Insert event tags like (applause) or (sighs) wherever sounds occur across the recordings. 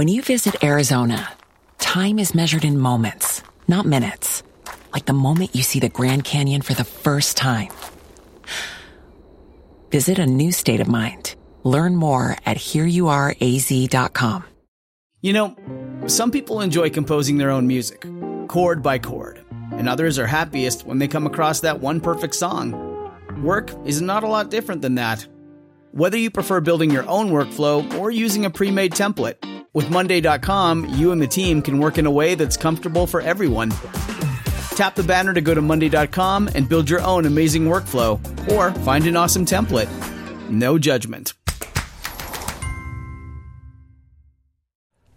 When you visit Arizona, time is measured in moments, not minutes. Like the moment you see the Grand Canyon for the first time. Visit a new state of mind. Learn more at hereyouareaz.com. You know, some people enjoy composing their own music, chord by chord, and others are happiest when they come across that one perfect song. Work is not a lot different than that. Whether you prefer building your own workflow or using a pre made template, with Monday.com, you and the team can work in a way that's comfortable for everyone. Tap the banner to go to Monday.com and build your own amazing workflow or find an awesome template. No judgment.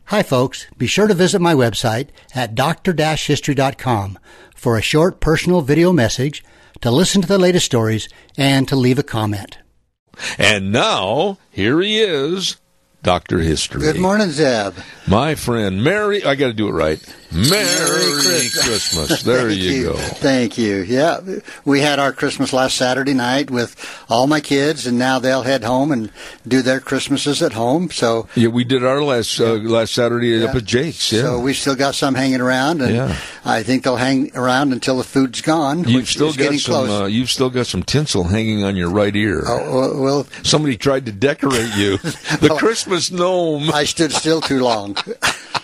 Hi, folks. Be sure to visit my website at dr-history.com for a short personal video message, to listen to the latest stories, and to leave a comment. And now, here he is, Dr. History. Good morning, Zeb. My friend, Mary, I got to do it right. Merry, Merry Christmas. Christmas. There Thank you, go. Thank you. Yeah, we had our Christmas last Saturday night with all my kids, and now they'll head home and do their Christmases at home. So Yeah, we did our last uh, last Saturday up at Jake's. Yeah. So we still got some hanging around, and Yeah. I think they'll hang around until the food's gone. You've still got getting some. close. Uh, you've still got some tinsel hanging on your right ear. Oh, well, well, Somebody tried to decorate you. (laughs) the Christmas gnome. I stood still too long.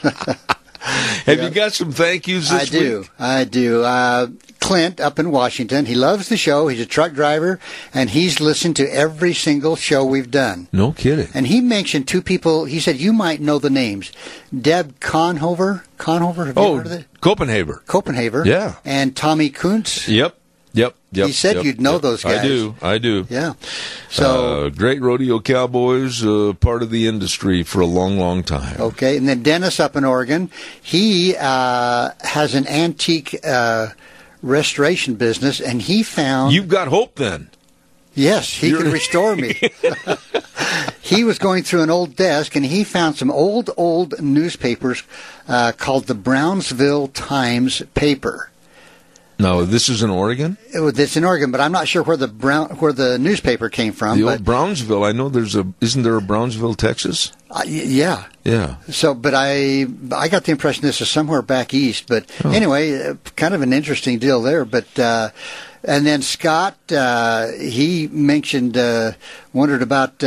(laughs) (laughs) Have you got some thank yous I this do. week? I do. Uh, Clint up in Washington, he loves the show. He's a truck driver, and he's listened to every single show we've done. No kidding. And he mentioned two people. He said you might know the names: Deb Conhover. Conhover. Have you Oh, heard of it? Copenhaver. Copenhaver. Yeah. And Tommy Kuntz. Yep. Yep. Said yep, you'd know yep. those guys. I do. I do. Yeah. So. uh, great rodeo cowboys, uh, part of the industry for a long, long time. Okay, and then Dennis up in Oregon, he uh, has an antique uh, restoration business, and he found You've got hope then. yes, he You're- can restore me. (laughs) he was going through an old desk, and he found some old, old newspapers uh, called the Brownsville Times paper. No, this is in Oregon. It It's in Oregon, but I'm not sure where the brown where the newspaper came from. The but old Brownsville. I know there's a. Isn't there a Brownsville, Texas? uh, yeah, Yeah. So, but I I got the impression this is somewhere back east. But anyway, uh, kind of an interesting deal there. But uh, and then Scott uh, he mentioned uh, wondered about.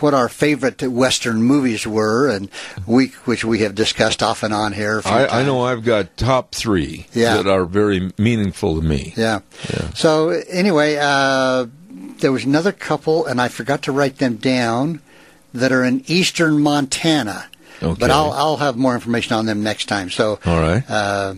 What our favorite Western movies were, and we, which we have discussed off and on here. I, I know I've got top three Yeah. that are very meaningful to me. Yeah. So anyway, uh, there was another couple, and I forgot to write them down, that are in eastern Montana. Okay. But I'll I'll have more information on them next time. So All right. uh,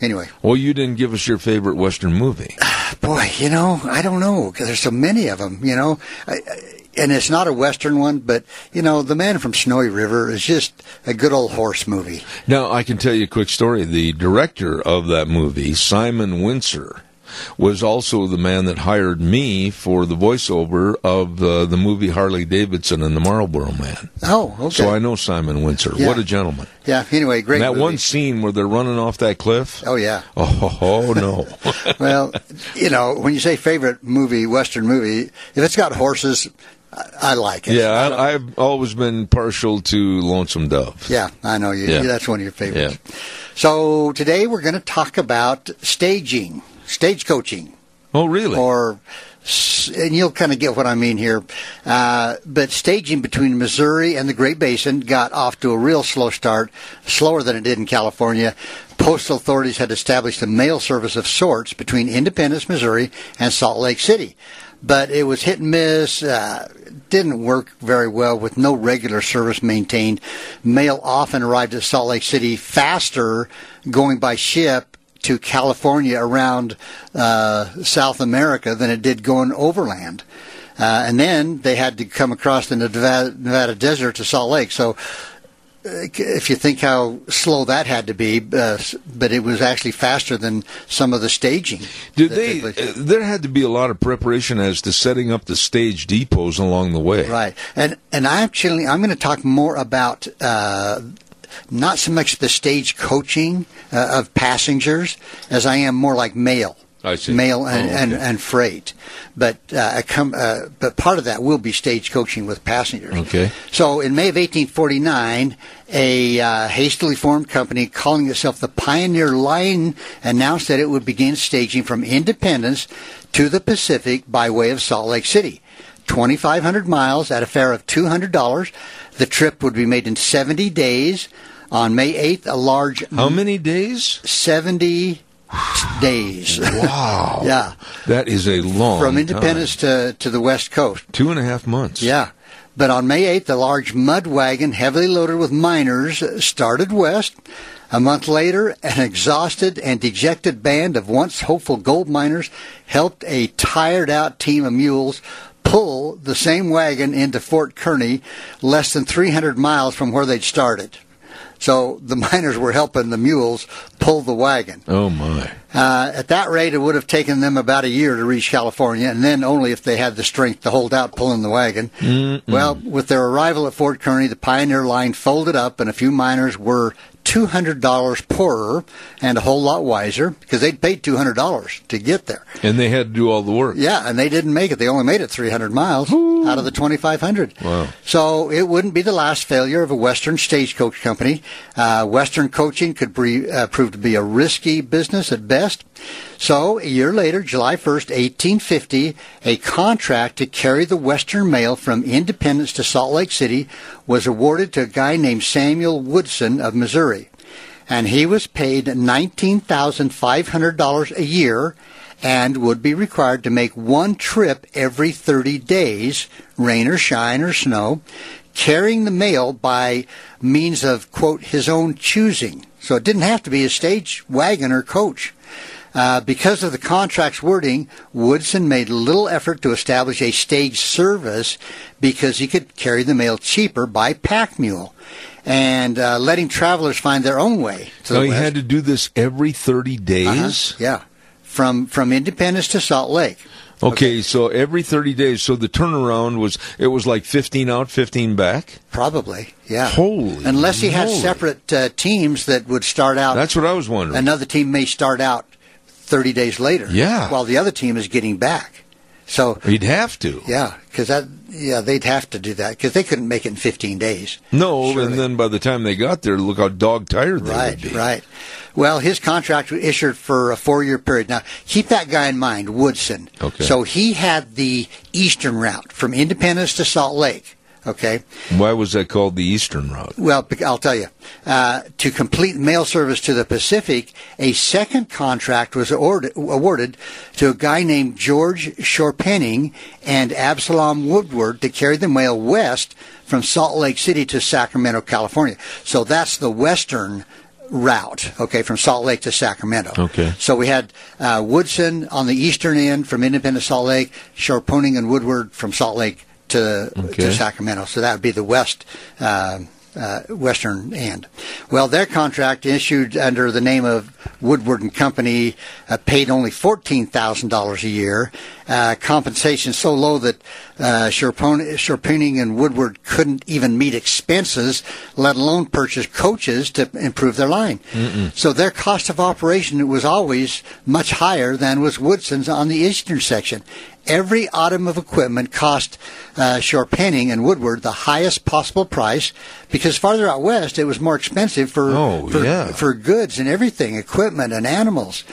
anyway, Well, you didn't give us your favorite Western movie. (sighs) boy, you know, I don't know because there's so many of them. You know, I, I, and it's not a western one, but you know, the Man from Snowy River is just a good old horse movie. Now, I can tell you a quick story. The director of that movie, Simon Wincer, was also the man that hired me for the voiceover of uh, the movie Harley Davidson and the Marlboro Man. Oh, okay. So I know Simon Wincer. Yeah. What a gentleman. yeah. Anyway, great. And that movie. one scene where they're running off that cliff. Oh yeah. Oh, oh, no. (laughs) well, you know, when you say favorite movie, Western movie, if it's got horses, I, like it. yeah, I, I've always been partial to Lonesome Dove. Yeah, I know you. Yeah. That's one of your favorites. So today we're going to talk about staging, stage coaching, Oh, really? or and you'll kind of get what I mean here. Uh, but staging between Missouri and the Great Basin got off to a real slow start, slower than it did in California. Postal authorities had established a mail service of sorts between Independence, Missouri, and Salt Lake City. But it was hit and miss, uh, didn't work very well with no regular service maintained. Mail often arrived at Salt Lake City faster going by ship to California around uh, South America than it did going overland. Uh, and then they had to come across the Nevada, Nevada desert to Salt Lake. So if you think how slow that had to be, uh, but it was actually faster than some of the staging. Did they? uh, There had to be a lot of preparation as to setting up the stage depots along the way. Right, and and actually, I'm going to talk more about uh, not so much the stage coaching uh, of passengers as I am more like mail. I see. Mail and, Oh, and, okay. and freight, but uh, I come, uh, but part of that will be stage coaching with passengers. Okay. So in May of 1849, a uh, hastily formed company calling itself the Pioneer Line announced that it would begin staging from Independence to the Pacific by way of Salt Lake City. 2,500 miles at a fare of $200. The trip would be made in 70 days. On May 8th, a large. How many days? 70 days. Wow. (laughs) yeah. That is a long From Independence to, to the West Coast. Two and a half months. Yeah. But on May 8th, a large mud wagon heavily loaded with miners started west. A month later, an exhausted and dejected band of once hopeful gold miners helped a tired out team of mules pull the same wagon into Fort Kearny, less than 300 miles from where they'd started. So the (laughs) miners were helping the mules pull the wagon. Oh my! Uh, at that rate, it would have taken them about a year to reach California, and then only if they had the strength to hold out pulling the wagon. Mm-mm. Well, with their arrival at Fort Kearny, the Pioneer line folded up, and a few miners were $200 poorer and a whole lot wiser because they'd paid $200 to get there. And they had to do all the work. Yeah, and they didn't make it. They only made it 300 miles Ooh. out of the 2,500. Wow. So it wouldn't be the last failure of a Western stagecoach company. Uh, Western coaching could be, uh, prove to be a risky business at best. So a year later, July 1st, 1850, a contract to carry the Western Mail from Independence to Salt Lake City was awarded to a guy named Samuel Woodson of Missouri. And he was paid $19,500 a year and would be required to make one trip every 30 days, rain or shine or snow, carrying the mail by means of, quote, his own choosing. So it didn't have to be a stage wagon or coach. Uh, because of the contract's wording, Woodson made little effort to establish a stage service because he could carry the mail cheaper by pack mule and uh, letting travelers find their own way. To so he had to do this every 30 days? Uh-huh. Yeah. From, from Independence to Salt Lake. Okay, okay, so every 30 days. So the turnaround was, it was like 15 out, 15 back? Probably, yeah. Holy Unless he had separate uh, teams that would start out. That's what I was wondering. Another team may start out 30 days later. Yeah. While the other team is getting back. So he'd have to. Yeah, because that yeah they'd have to do that because they couldn't make it in 15 days. No, surely. and then by the time they got there, look how dog tired they right, would be. Right, Well, his contract was issued for a four-year period. Now, keep that guy in mind, Woodson. Okay. So he had the eastern route from Independence to Salt Lake. Okay. Why was that called the Eastern Route? Well, I'll tell you. Uh, to complete mail service to the Pacific, a second contract was awarded, awarded to a guy named George Chorpenning and Absalom Woodward to carry the mail west from Salt Lake City to Sacramento, California. So that's the western route, okay, from Salt Lake to Sacramento. Okay. So we had uh, Woodson on the eastern end from Independence Salt Lake, Chorpenning and Woodward from Salt Lake to, Okay. to Sacramento. So that would be the west. Uh, uh, western end. Well, their contract issued under the name of Woodward and Company uh, paid only fourteen thousand dollars a year. Uh, compensation so low that uh, and Woodward couldn't even meet expenses, let alone purchase coaches to improve their line. So their cost of operation was always much higher than was Woodson's on the eastern section. Every item of equipment cost uh, and Woodward the highest possible price because farther out west it was more expensive for Oh, for, yeah. for goods and everything, equipment and animals.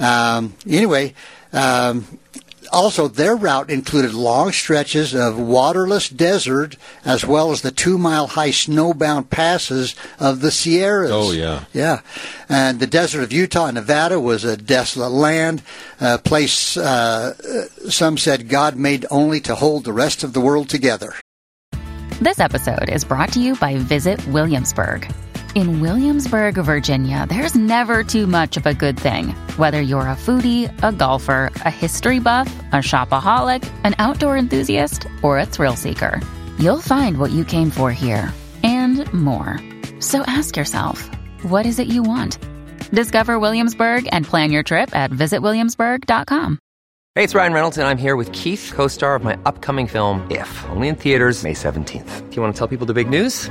Um, anyway, um, also their route included long stretches of waterless desert as well as the two mile high snowbound passes of the Sierras. Oh, yeah. Yeah. And the desert of Utah and Nevada was a desolate land, a place uh, uh, some said God made only to hold the rest of the world together. This episode is brought to you by Visit Williamsburg. In Williamsburg, Virginia, there's never too much of a good thing. Whether you're a foodie, a golfer, a history buff, a shopaholic, an outdoor enthusiast, or a thrill seeker, you'll find what you came for here and more. So ask yourself, what is it you want? Discover Williamsburg and plan your trip at visitwilliamsburg.com. Hey, it's Ryan Reynolds, and I'm here with Keith, co star of my upcoming film, If, only in theaters, May 17th. Do you want to tell people the big news?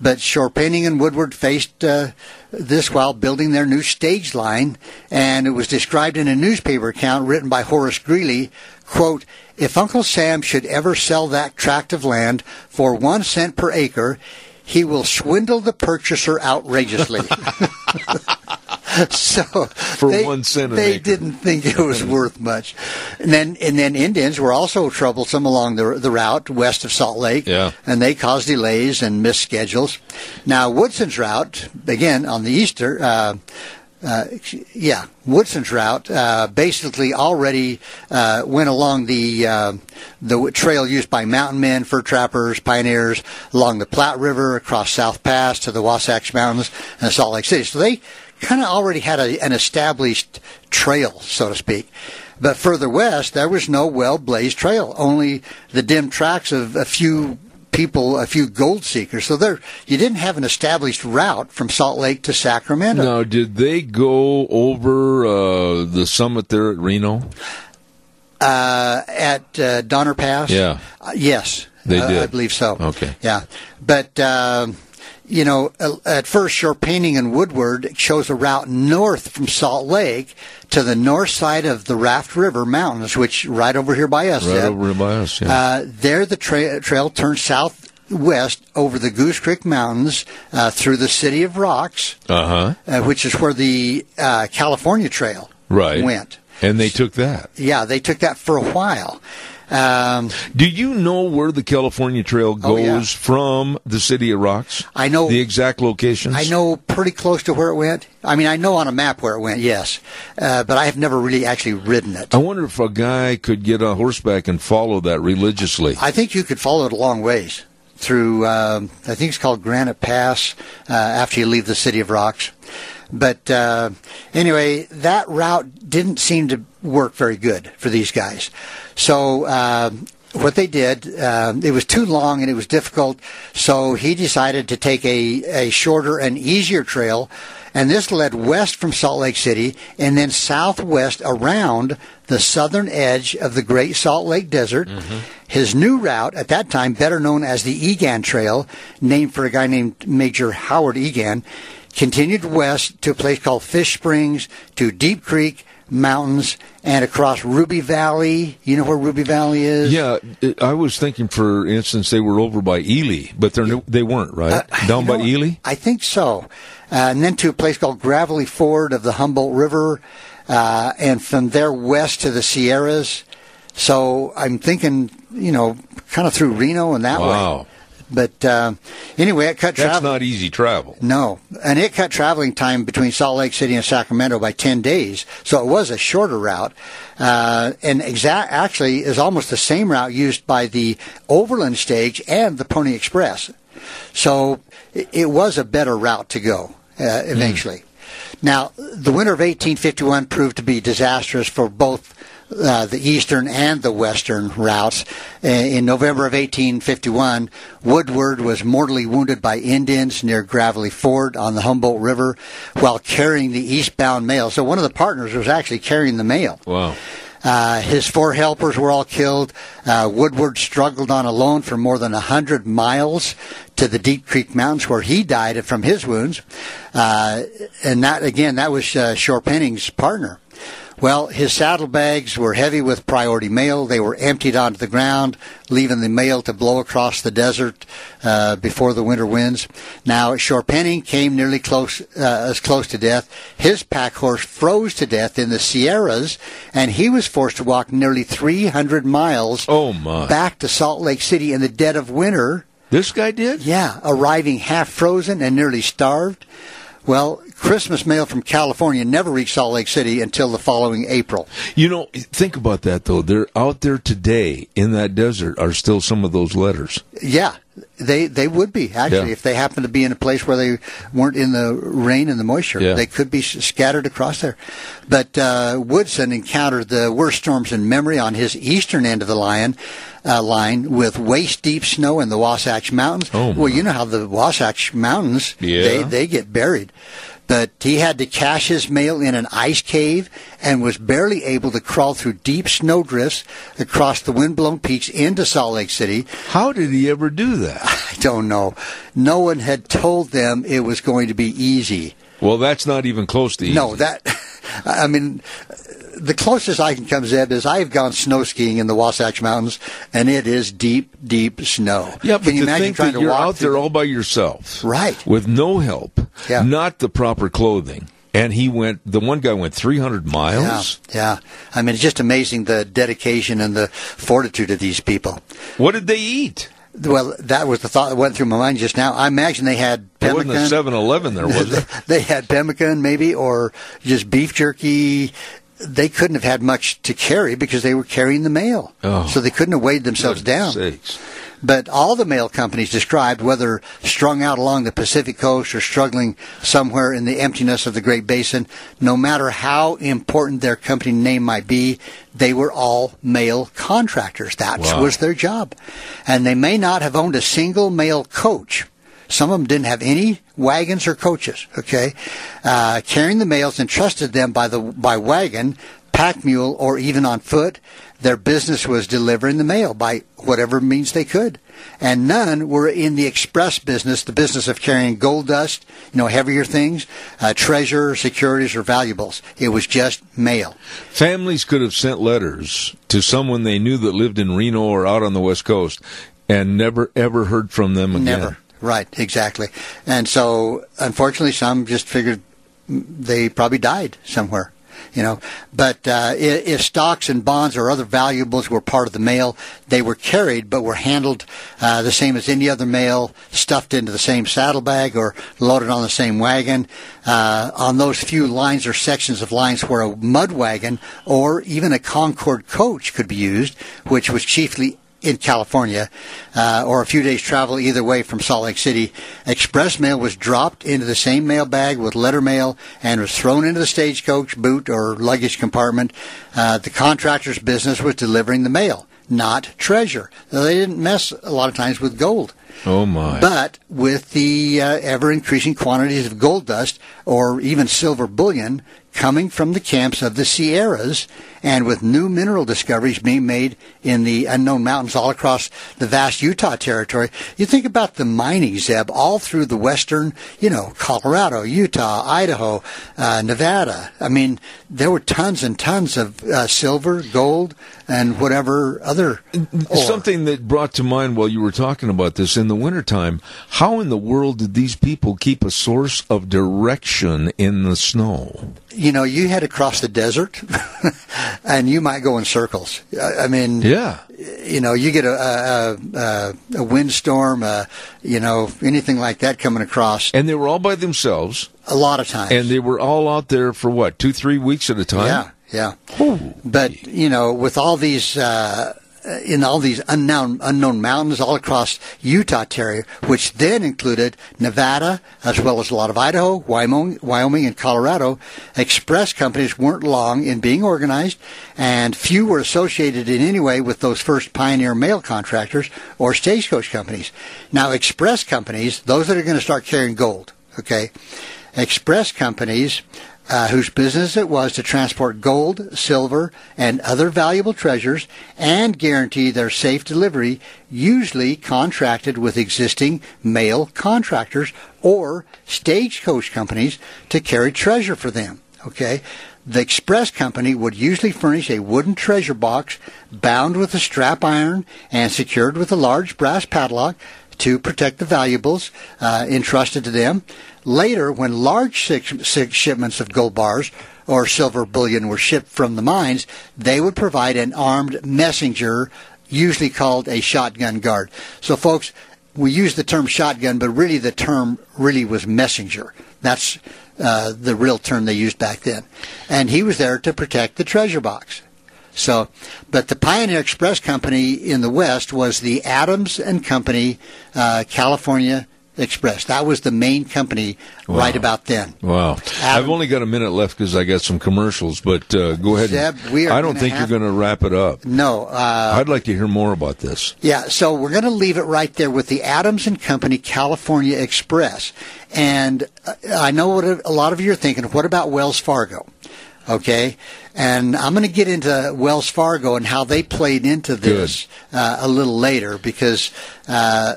but Chorpenning and Woodward faced uh, this while building their new stage line, and it was described in a newspaper account written by Horace Greeley, quote, if Uncle Sam should ever sell that tract of land for one cent per acre, he will swindle the purchaser outrageously. (laughs) (laughs) (laughs) so For they, one cent an they didn't think it was (laughs) worth much. And then and then Indians were also troublesome along the the route west of Salt Lake. Yeah. And they caused delays and missed schedules. Now Woodson's route, again on the easter uh, uh, yeah, Woodson's route uh, basically already uh, went along the uh, the trail used by mountain men, fur trappers, pioneers along the Platte River, across South Pass to the Wasatch Mountains and Salt Lake City. So they kind of already had a, an established trail, so to speak. But further west, there was no well blazed trail, only the dim tracks of a few people, a few gold seekers. So there, you didn't have an established route from Salt Lake to Sacramento. Now, did they go over uh, the summit there at Reno? Uh, at uh, Donner Pass? Yeah. Uh, yes. They Uh, did. I believe so. Okay. Yeah. But, um you know, at first, Chorpenning in Woodward shows a route north from Salt Lake to the north side of the Raft River Mountains, which right over here by us. Right over by us, yeah. Uh, there, the tra- trail turns southwest over the Goose Creek Mountains uh, through the city of Rocks, Uh-huh. uh, which is where the uh, California Trail Right. went. And they took that. Yeah, they took that for a while. Um, Do you know where the California Trail goes Oh, yeah. from the city of Rocks? I know- the exact locations. I know pretty close to where it went. I mean, I know on a map where it went, yes, uh, but I have never really actually ridden it. I wonder if a guy could get on horseback and follow that religiously. I think you could follow it a long ways through. Um, I think it's called Granite Pass uh, after you leave the city of Rocks. But uh, anyway, that route didn't seem to work very good for these guys. So um what they did, um, it was too long and it was difficult. So he decided to take a, a shorter and easier trail. And this led west from Salt Lake City and then southwest around the southern edge of the Great Salt Lake Desert. His new route, at that time better known as the Egan Trail, named for a guy named Major Howard Egan, continued west to a place called Fish Springs, to Deep Creek Mountains, and across Ruby Valley. You know where Ruby Valley is? Yeah, I was thinking, for instance, they were over by Ely, but they're no, they weren't, right? Uh, Down by know, Ely? I think so. Uh, and then to a place called Gravelly Ford of the Humboldt River, uh, and from there west to the Sierras. So I'm thinking, you know, kind of through Reno and that way. But uh, anyway, it cut That's travel. not easy travel. No, and it cut traveling time between Salt Lake City and Sacramento by ten days. So it was a shorter route, uh, and exact actually is almost the same route used by the Overland Stage and the Pony Express. So it, it was a better route to go uh, eventually. Now, the winter of 1851 proved to be disastrous for both uh, the eastern and the western routes. Uh, in November of 1851, Woodward was mortally wounded by Indians near Gravelly Ford on the Humboldt River while carrying the eastbound mail. So one of the partners was actually carrying the mail. Wow. Uh, his four helpers were all killed. Uh, Woodward struggled on alone for more than a hundred miles to the Deep Creek Mountains, where he died from his wounds. Uh, and that again, that was uh, Chorpenning's partner. Well, his saddlebags were heavy with priority mail. They were emptied onto the ground, leaving the mail to blow across the desert uh, before the winter winds. Now, Chorpenning came nearly close, uh, as close to death. His pack horse froze to death in the Sierras, and he was forced to walk nearly 300 miles Oh, my. back to Salt Lake City in the dead of winter. This guy did? Yeah, arriving half frozen and nearly starved. Well, Christmas mail from California never reached Salt Lake City until the following April. You know, think about that though. They're out there today in that desert are still some of those letters. Yeah, they they would be actually Yeah. if they happen to be in a place where they weren't in the rain and the moisture. Yeah. They could be scattered across there. But uh, Woodson encountered the worst storms in memory on his eastern end of the line. Uh, line with waist deep snow in the Wasatch Mountains. Oh, well, you know how the Wasatch Mountains Yeah. they they get buried. But he had to cache his mail in an ice cave and was barely able to crawl through deep snowdrifts across the windblown peaks into Salt Lake City. How did he ever do that? (laughs) I don't know. No one had told them it was going to be easy. Well, that's not even close to easy. No, that. (laughs) I mean, the closest I can come, Zeb, is I've gone snow skiing in the Wasatch Mountains, and it is deep, deep snow. Yeah, but can you to imagine think trying that to you're walk out there all by yourself, Right. with no help, Yeah. not the proper clothing, and he went. The one guy went 300 miles. yeah. yeah. I mean, it's just amazing the dedication and the fortitude of these people. What did they eat? Well, that was the thought that went through my mind just now. I imagine they had There wasn't a 7-Eleven there, was it? (laughs) they had pemmican, maybe, or just beef jerky. They couldn't have had much to carry because they were carrying the mail, Oh. so they couldn't have weighed themselves down. Sakes. But all the mail companies described, whether strung out along the Pacific coast or struggling somewhere in the emptiness of the Great Basin, no matter how important their company name might be, they were all mail contractors. That Wow. was their job. And they may not have owned a single mail coach. Some of them didn't have any wagons or coaches. Okay, uh, carrying the mails entrusted them by the by wagon, pack mule, or even on foot. Their business was delivering the mail by whatever means they could, and none were in the express business, the business of carrying gold dust, you know, heavier things, uh, treasure, securities, or valuables. It was just mail. Families could have sent letters to someone they knew that lived in Reno or out on the West Coast, and never ever heard from them again. Never. Right, exactly. And so, unfortunately, some just figured they probably died somewhere. You know, but uh, if stocks and bonds or other valuables were part of the mail, they were carried but were handled uh, the same as any other mail, stuffed into the same saddlebag or loaded on the same wagon. Uh, on those few lines or sections of lines where a mud wagon or even a Concord coach could be used, which was chiefly in California, uh, or a few days travel either way from Salt Lake City. Express mail was dropped into the same mail bag with letter mail and was thrown into the stagecoach, boot, or luggage compartment. Uh, the contractor's business was delivering the mail, not treasure. They didn't mess a lot of times with gold. Oh my! But with the uh, ever increasing quantities of gold dust or even silver bullion coming from the camps of the Sierras, and with new mineral discoveries being made in the unknown mountains all across the vast Utah territory, you think about the mining, Zeb, all through the western, you know, Colorado, Utah, Idaho, uh, Nevada. I mean, there were tons and tons of uh, silver, gold, and whatever other ore. Something that brought to mind while you were talking about this in the wintertime, how in the world did these people keep a source of direction in the snow? you know, you head across the desert, (laughs) and you might go in circles. I I mean, Yeah. you know, you get a a, a, a windstorm, uh, you know, anything like that coming across And they were all by themselves, a lot of times. and they were all out there for what, two, three weeks at a time? yeah, yeah. But you know, with all these. Uh, Uh, in all these unknown unknown mountains all across Utah territory, which then included Nevada as well as a lot of Idaho, Wyoming, Wyoming, and Colorado. Express companies weren't long in being organized, and few were associated in any way with those first pioneer mail contractors or stagecoach companies. Now, express companies, those that are going to start carrying gold, okay, express companies uh, whose business it was to transport gold, silver, and other valuable treasures and guarantee their safe delivery, usually contracted with existing mail contractors or stagecoach companies to carry treasure for them. Okay? The express company would usually furnish a wooden treasure box bound with a strap iron and secured with a large brass padlock to protect the valuables uh, entrusted to them. Later, when large shipments of gold bars or silver bullion were shipped from the mines, they would provide an armed messenger, usually called a shotgun guard. So, folks, we use the term shotgun, but really the term really was messenger. That's uh, the real term they used back then. And he was there to protect the treasure box. So, but the Pioneer Express Company in the West was the Adams and Company uh, California Express. That was the main company Wow. right about then. Wow. I've only got a minute left because I got some commercials, but uh, go ahead. Zeb, we are I don't think have- you're going to wrap it up. No, uh, I'd like to hear more about this. Yeah, so we're going to leave it right there with the Adams and Company California Express. And uh, I know what a a lot of you are thinking. What about Wells Fargo? Okay, and I'm going to get into Wells Fargo and how they played into this uh, a little later because. Uh,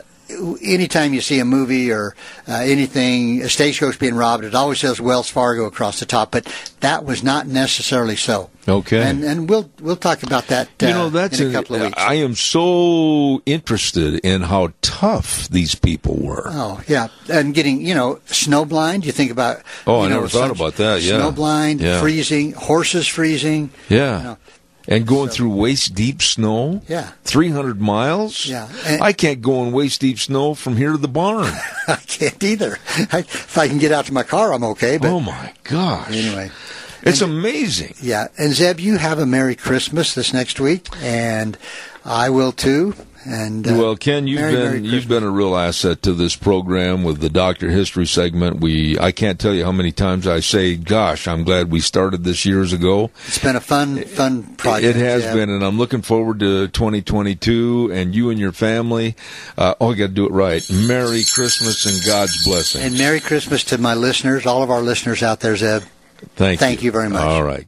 Anytime you see a movie or uh, anything, a stagecoach being robbed, it always says Wells Fargo across the top, but that was not necessarily so. Okay. and and we'll we'll talk about that. Uh, you know, that's in a couple of weeks. I am so interested in how tough these people were. Oh yeah, and getting you know snowblind. You think about Oh, you I know, never thought about that, yeah. snowblind, Yeah. freezing, horses freezing. Yeah. You know, and going through waist deep snow. Yeah. 300 miles. Yeah. And- I can't go in waist deep snow from here to the barn. (laughs) I can't either. I, if I can get out to my car, I'm okay. But oh my gosh. anyway, It's amazing. yeah. And Zeb, you have a Merry Christmas this next week, and I will too. And uh, Well, Ken, you've Merry, been Merry you've been a real asset to this program with the Doctor History segment. We I can't tell you how many times I say, "Gosh, I'm glad we started this years ago." It's been a fun, fun project. It has Zeb. been, and I'm looking forward to 2022 and you and your family. Uh, oh, I got to do it right. Merry Christmas and God's blessing. And Merry Christmas to my listeners, all of our listeners out there, Zeb. thank thank you very much. All right.